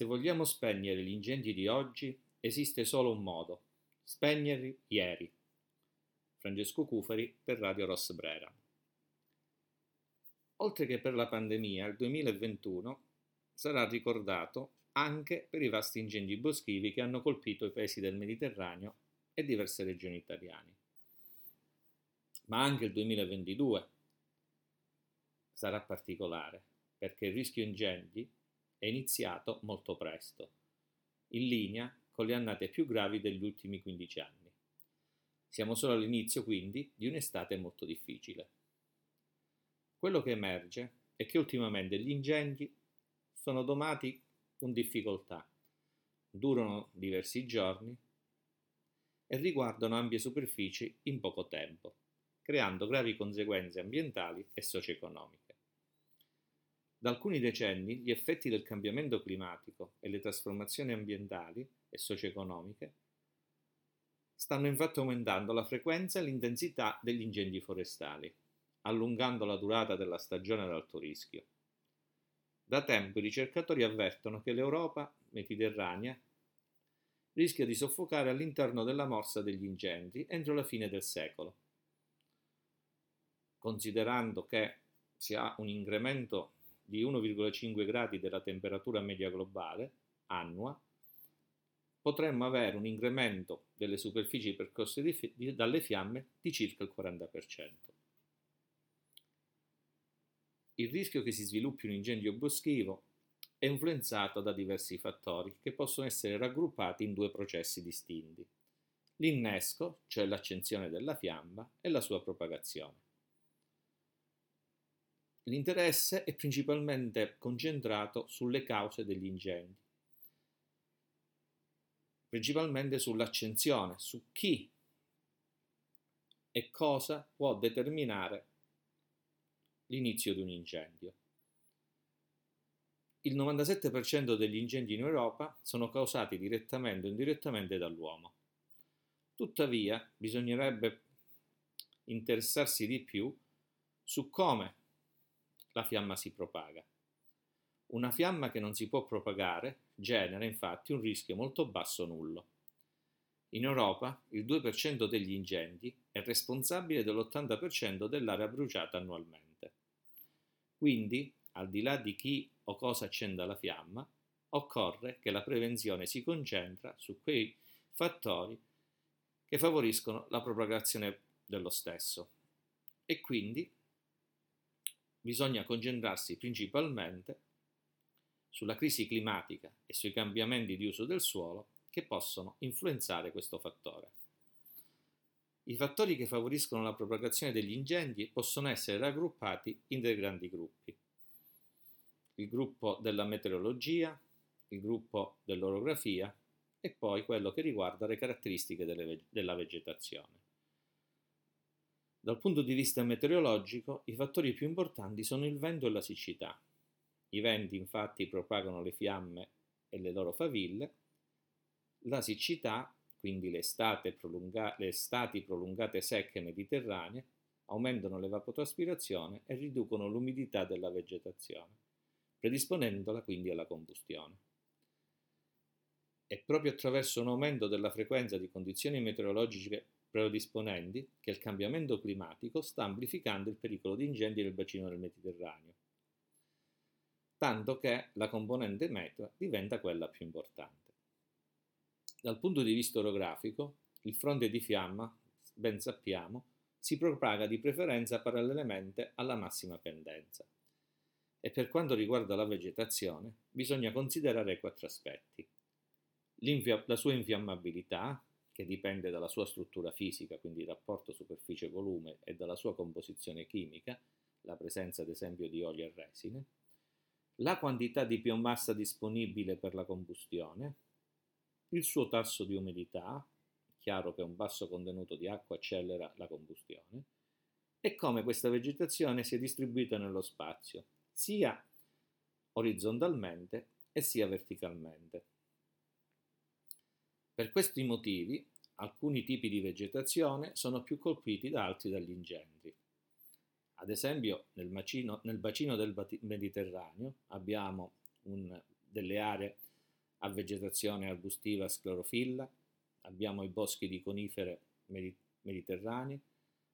Se vogliamo spegnere gli incendi di oggi, esiste solo un modo: spegnerli ieri. Francesco Cufari per Radio Ross Brera. Oltre che per la pandemia, il 2021 sarà ricordato anche per i vasti incendi boschivi che hanno colpito i paesi del Mediterraneo e diverse regioni italiane. Ma anche il 2022 sarà particolare perché il rischio incendi è iniziato molto presto, in linea con le annate più gravi degli ultimi 15 anni. Siamo solo all'inizio quindi di un'estate molto difficile. Quello che emerge è che ultimamente gli incendi sono domati con difficoltà, durano diversi giorni e riguardano ampie superfici in poco tempo, creando gravi conseguenze ambientali e socio-economiche. Da alcuni decenni gli effetti del cambiamento climatico e le trasformazioni ambientali e socio-economiche stanno infatti aumentando la frequenza e l'intensità degli incendi forestali, allungando la durata della stagione ad alto rischio. Da tempo i ricercatori avvertono che l'Europa mediterranea rischia di soffocare all'interno della morsa degli incendi entro la fine del secolo. Considerando che si ha un incremento di 1,5 gradi della temperatura media globale annua, potremmo avere un incremento delle superfici percorse di, di, dalle fiamme di circa il 40%. Il rischio che si sviluppi un incendio boschivo è influenzato da diversi fattori che possono essere raggruppati in due processi distinti. L'innesco, cioè l'accensione della fiamma, e la sua propagazione. L'interesse è principalmente concentrato sulle cause degli incendi, principalmente sull'accensione, su chi e cosa può determinare l'inizio di un incendio. Il 97% degli incendi in Europa sono causati direttamente o indirettamente dall'uomo. Tuttavia, bisognerebbe interessarsi di più su come la fiamma si propaga. Una fiamma che non si può propagare genera infatti un rischio molto basso nullo. In Europa il 2% degli incendi è responsabile dell'80% dell'area bruciata annualmente. Quindi, al di là di chi o cosa accenda la fiamma, occorre che la prevenzione si concentra su quei fattori che favoriscono la propagazione dello stesso e quindi bisogna concentrarsi principalmente sulla crisi climatica e sui cambiamenti di uso del suolo che possono influenzare questo fattore. I fattori che favoriscono la propagazione degli incendi possono essere raggruppati in dei grandi gruppi. Il gruppo della meteorologia, il gruppo dell'orografia e poi quello che riguarda le caratteristiche della vegetazione. Dal punto di vista meteorologico, i fattori più importanti sono il vento e la siccità. I venti infatti propagano le fiamme e le loro faville, la siccità, quindi le, prolunga- le estati prolungate secche mediterranee, aumentano l'evapotraspirazione e riducono l'umidità della vegetazione, predisponendola quindi alla combustione. È proprio attraverso un aumento della frequenza di condizioni meteorologiche predisponenti che il cambiamento climatico sta amplificando il pericolo di incendi nel bacino del Mediterraneo, tanto che la componente meteo diventa quella più importante. Dal punto di vista orografico, il fronte di fiamma, ben sappiamo, si propaga di preferenza parallelamente alla massima pendenza. E per quanto riguarda la vegetazione, bisogna considerare quattro aspetti. la sua infiammabilità, che dipende dalla sua struttura fisica, quindi rapporto superficie-volume, e dalla sua composizione chimica, la presenza ad esempio di olio e resine, la quantità di biomassa disponibile per la combustione, il suo tasso di umidità, chiaro che un basso contenuto di acqua accelera la combustione, e come questa vegetazione si è distribuita nello spazio, sia orizzontalmente e sia verticalmente. Per questi motivi alcuni tipi di vegetazione sono più colpiti da altri dagli incendi. Ad esempio nel, macino, nel bacino del Mediterraneo abbiamo un, delle aree a vegetazione arbustiva sclerofilla, abbiamo i boschi di conifere mediterranee,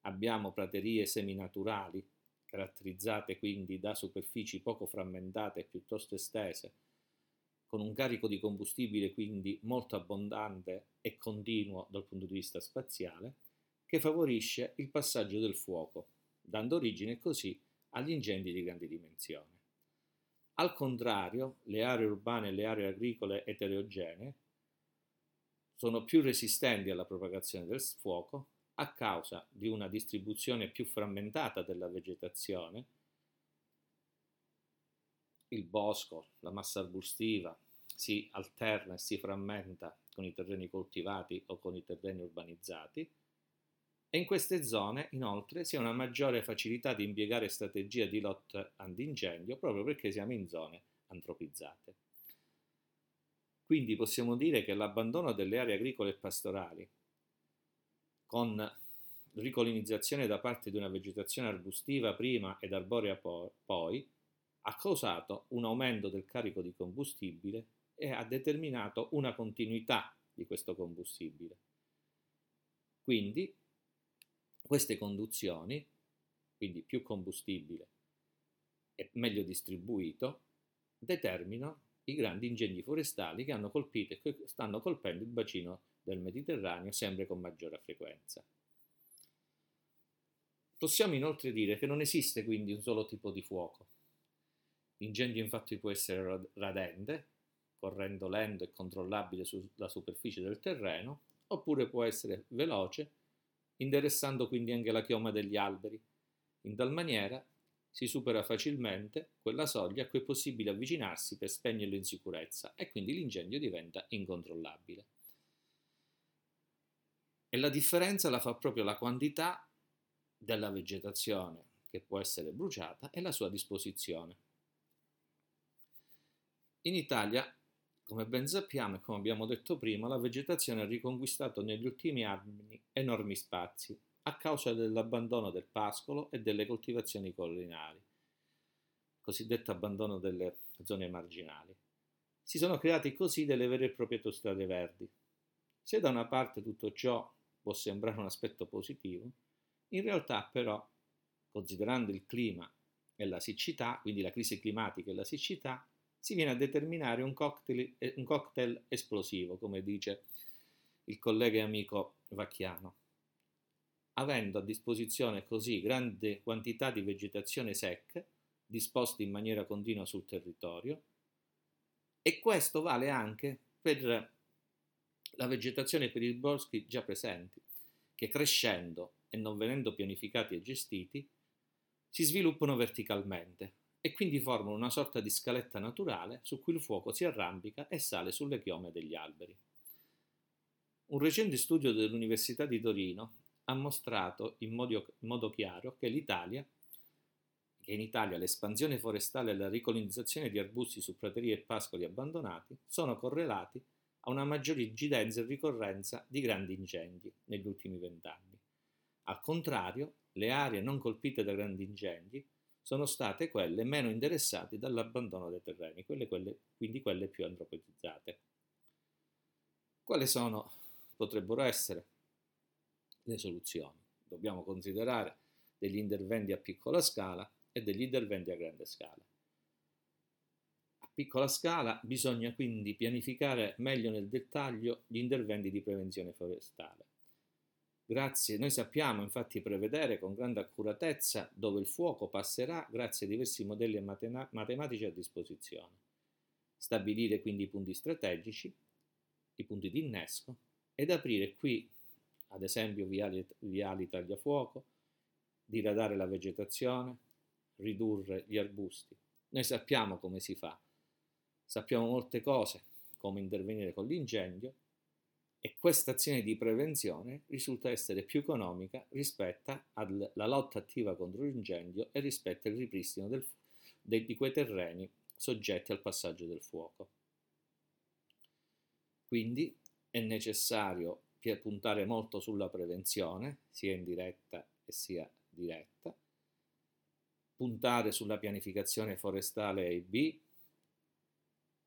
abbiamo praterie seminaturali caratterizzate quindi da superfici poco frammentate e piuttosto estese, con un carico di combustibile quindi molto abbondante e continuo dal punto di vista spaziale, che favorisce il passaggio del fuoco, dando origine così agli incendi di grandi dimensioni. Al contrario, le aree urbane e le aree agricole eterogenee sono più resistenti alla propagazione del fuoco a causa di una distribuzione più frammentata della vegetazione, il bosco, la massa arbustiva si alterna e si frammenta con i terreni coltivati o con i terreni urbanizzati e in queste zone inoltre si ha una maggiore facilità di impiegare strategie di lotta all'incendio proprio perché siamo in zone antropizzate. Quindi possiamo dire che l'abbandono delle aree agricole e pastorali con ricolonizzazione da parte di una vegetazione arbustiva prima ed arborea poi, ha causato un aumento del carico di combustibile e ha determinato una continuità di questo combustibile. Quindi queste conduzioni, quindi più combustibile e meglio distribuito, determinano i grandi incendi forestali che hanno colpito e stanno colpendo il bacino del Mediterraneo sempre con maggiore frequenza. Possiamo inoltre dire che non esiste quindi un solo tipo di fuoco. L'incendio infatti può essere radente, correndo lento e controllabile sulla superficie del terreno, oppure può essere veloce, interessando quindi anche la chioma degli alberi. In tal maniera si supera facilmente quella soglia a cui è possibile avvicinarsi per spegnerlo in sicurezza e quindi l'incendio diventa incontrollabile. E la differenza la fa proprio la quantità della vegetazione che può essere bruciata e la sua disposizione. In Italia, come ben sappiamo e come abbiamo detto prima, la vegetazione ha riconquistato negli ultimi anni enormi spazi a causa dell'abbandono del pascolo e delle coltivazioni collinari, cosiddetto abbandono delle zone marginali. Si sono creati così delle vere e proprie autostrade verdi. Se da una parte tutto ciò può sembrare un aspetto positivo, in realtà però, considerando il clima e la siccità, quindi la crisi climatica e la siccità, si viene a determinare un cocktail, eh, un cocktail esplosivo, come dice il collega e amico Vacchiano. Avendo a disposizione così grande quantità di vegetazione secca, disposta in maniera continua sul territorio, e questo vale anche per la vegetazione per i boschi già presenti, che crescendo e non venendo pianificati e gestiti, si sviluppano verticalmente e quindi formano una sorta di scaletta naturale su cui il fuoco si arrampica e sale sulle chiome degli alberi. Un recente studio dell'Università di Torino ha mostrato in modo, in modo chiaro che l'Italia che in Italia l'espansione forestale e la ricolonizzazione di arbusti su praterie e pascoli abbandonati sono correlati a una maggiore incidenza e ricorrenza di grandi incendi negli ultimi vent'anni. Al contrario, le aree non colpite da grandi incendi sono state quelle meno interessate dall'abbandono dei terreni, quelle, quelle, quindi quelle più antropizzate. Quali sono, potrebbero essere le soluzioni? Dobbiamo considerare degli interventi a piccola scala e degli interventi a grande scala piccola scala bisogna quindi pianificare meglio nel dettaglio gli interventi di prevenzione forestale. Grazie, noi sappiamo infatti prevedere con grande accuratezza dove il fuoco passerà grazie a diversi modelli matematici a disposizione. Stabilire quindi i punti strategici, i punti di innesco ed aprire qui, ad esempio, viali, viali tagliafuoco, diradare la vegetazione, ridurre gli arbusti. Noi sappiamo come si fa, Sappiamo molte cose, come intervenire con l'incendio, e questa azione di prevenzione risulta essere più economica rispetto alla lotta attiva contro l'incendio e rispetto al ripristino del, de, di quei terreni soggetti al passaggio del fuoco. Quindi è necessario puntare molto sulla prevenzione, sia indiretta e sia diretta, puntare sulla pianificazione forestale A B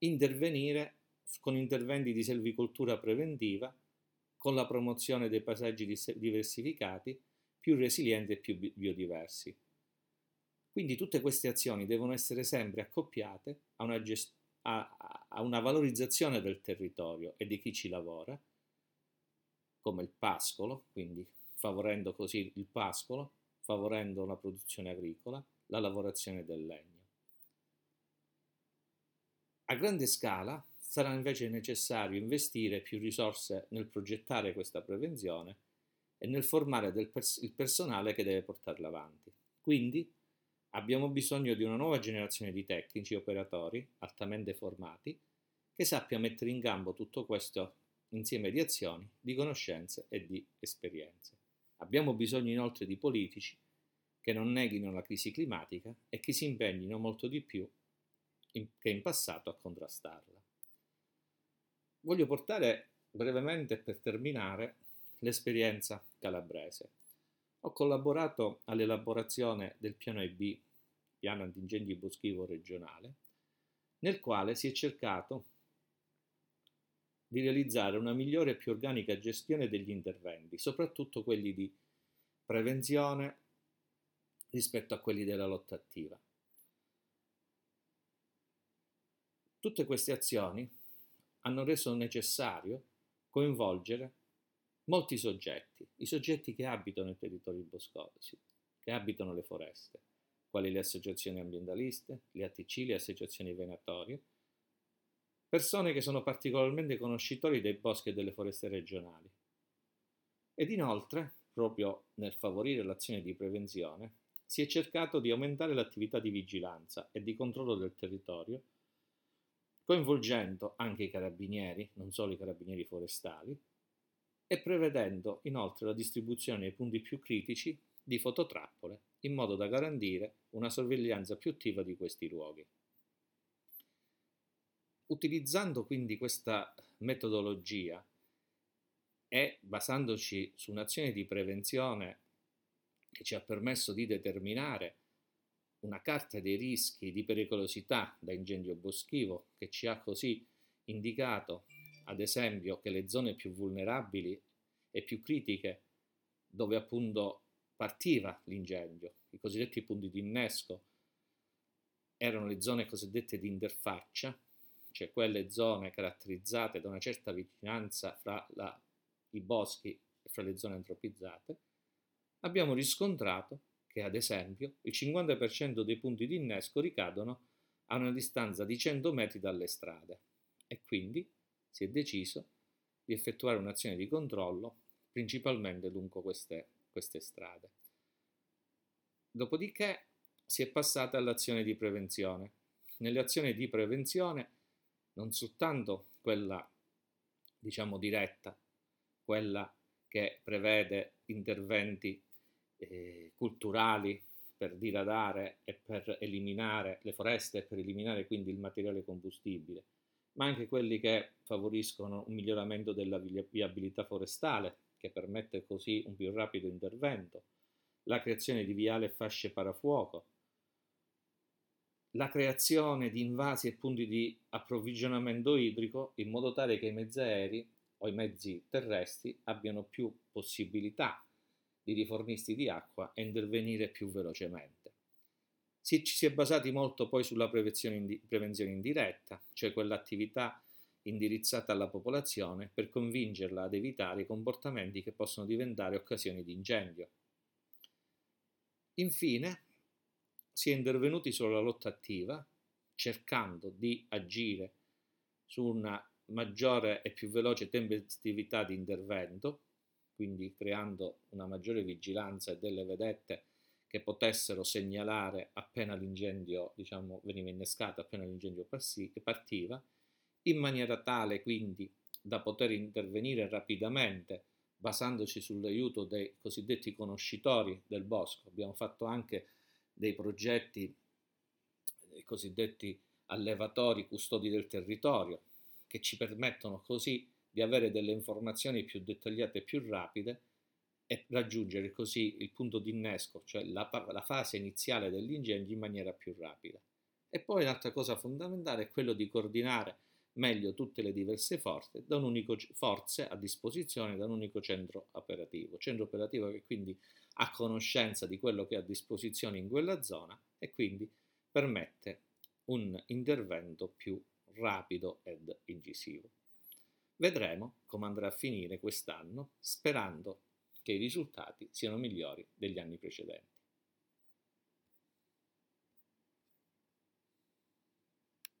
intervenire con interventi di selvicoltura preventiva, con la promozione dei paesaggi diversificati, più resilienti e più biodiversi. Quindi tutte queste azioni devono essere sempre accoppiate a una, gest- a, a una valorizzazione del territorio e di chi ci lavora, come il pascolo, quindi favorendo così il pascolo, favorendo la produzione agricola, la lavorazione del legno. A grande scala sarà invece necessario investire più risorse nel progettare questa prevenzione e nel formare pers- il personale che deve portarla avanti. Quindi abbiamo bisogno di una nuova generazione di tecnici e operatori altamente formati che sappia mettere in campo tutto questo insieme di azioni, di conoscenze e di esperienze. Abbiamo bisogno inoltre di politici che non neghino la crisi climatica e che si impegnino molto di più in, che in passato a contrastarla. Voglio portare brevemente per terminare l'esperienza calabrese. Ho collaborato all'elaborazione del piano EB, piano antincendi boschivo regionale, nel quale si è cercato di realizzare una migliore e più organica gestione degli interventi, soprattutto quelli di prevenzione rispetto a quelli della lotta attiva. Tutte queste azioni hanno reso necessario coinvolgere molti soggetti, i soggetti che abitano i territori boscosi, che abitano le foreste, quali le associazioni ambientaliste, le ATC, le associazioni venatorie, persone che sono particolarmente conoscitori dei boschi e delle foreste regionali. Ed inoltre, proprio nel favorire l'azione di prevenzione, si è cercato di aumentare l'attività di vigilanza e di controllo del territorio, coinvolgendo anche i carabinieri, non solo i carabinieri forestali, e prevedendo inoltre la distribuzione nei punti più critici di fototrappole in modo da garantire una sorveglianza più attiva di questi luoghi. Utilizzando quindi questa metodologia e basandoci su un'azione di prevenzione che ci ha permesso di determinare una carta dei rischi di pericolosità da incendio boschivo che ci ha così indicato ad esempio che le zone più vulnerabili e più critiche dove appunto partiva l'incendio, i cosiddetti punti di innesco, erano le zone cosiddette di interfaccia, cioè quelle zone caratterizzate da una certa vicinanza fra la, i boschi e fra le zone antropizzate, abbiamo riscontrato che ad esempio il 50% dei punti di innesco ricadono a una distanza di 100 metri dalle strade e quindi si è deciso di effettuare un'azione di controllo principalmente lungo queste, queste strade. Dopodiché si è passata all'azione di prevenzione. Nelle azioni di prevenzione non soltanto quella, diciamo, diretta, quella che prevede interventi eh, culturali per diradare e per eliminare le foreste e per eliminare quindi il materiale combustibile, ma anche quelli che favoriscono un miglioramento della viabilità forestale, che permette così un più rapido intervento, la creazione di viale e fasce parafuoco, la creazione di invasi e punti di approvvigionamento idrico in modo tale che i mezzi aerei o i mezzi terrestri abbiano più possibilità di rifornisti di acqua e intervenire più velocemente. Si, ci si è basati molto poi sulla prevenzione, indiretta, cioè quell'attività indirizzata alla popolazione per convincerla ad evitare i comportamenti che possono diventare occasioni di incendio. Infine, si è intervenuti sulla lotta attiva, cercando di agire su una maggiore e più veloce tempestività di intervento, quindi creando una maggiore vigilanza e delle vedette che potessero segnalare appena l'incendio diciamo, veniva innescato, appena l'incendio partiva, in maniera tale quindi da poter intervenire rapidamente basandoci sull'aiuto dei cosiddetti conoscitori del bosco. Abbiamo fatto anche dei progetti, i cosiddetti allevatori custodi del territorio, che ci permettono così di avere delle informazioni più dettagliate e più rapide e raggiungere così il punto di innesco, cioè la, la fase iniziale dell'incendio in maniera più rapida. E poi un'altra cosa fondamentale è quello di coordinare meglio tutte le diverse forze, da un unico, forze a disposizione da un unico centro operativo. Centro operativo che quindi ha conoscenza di quello che ha a disposizione in quella zona e quindi permette un intervento più rapido ed incisivo. Vedremo come andrà a finire quest'anno, sperando che i risultati siano migliori degli anni precedenti.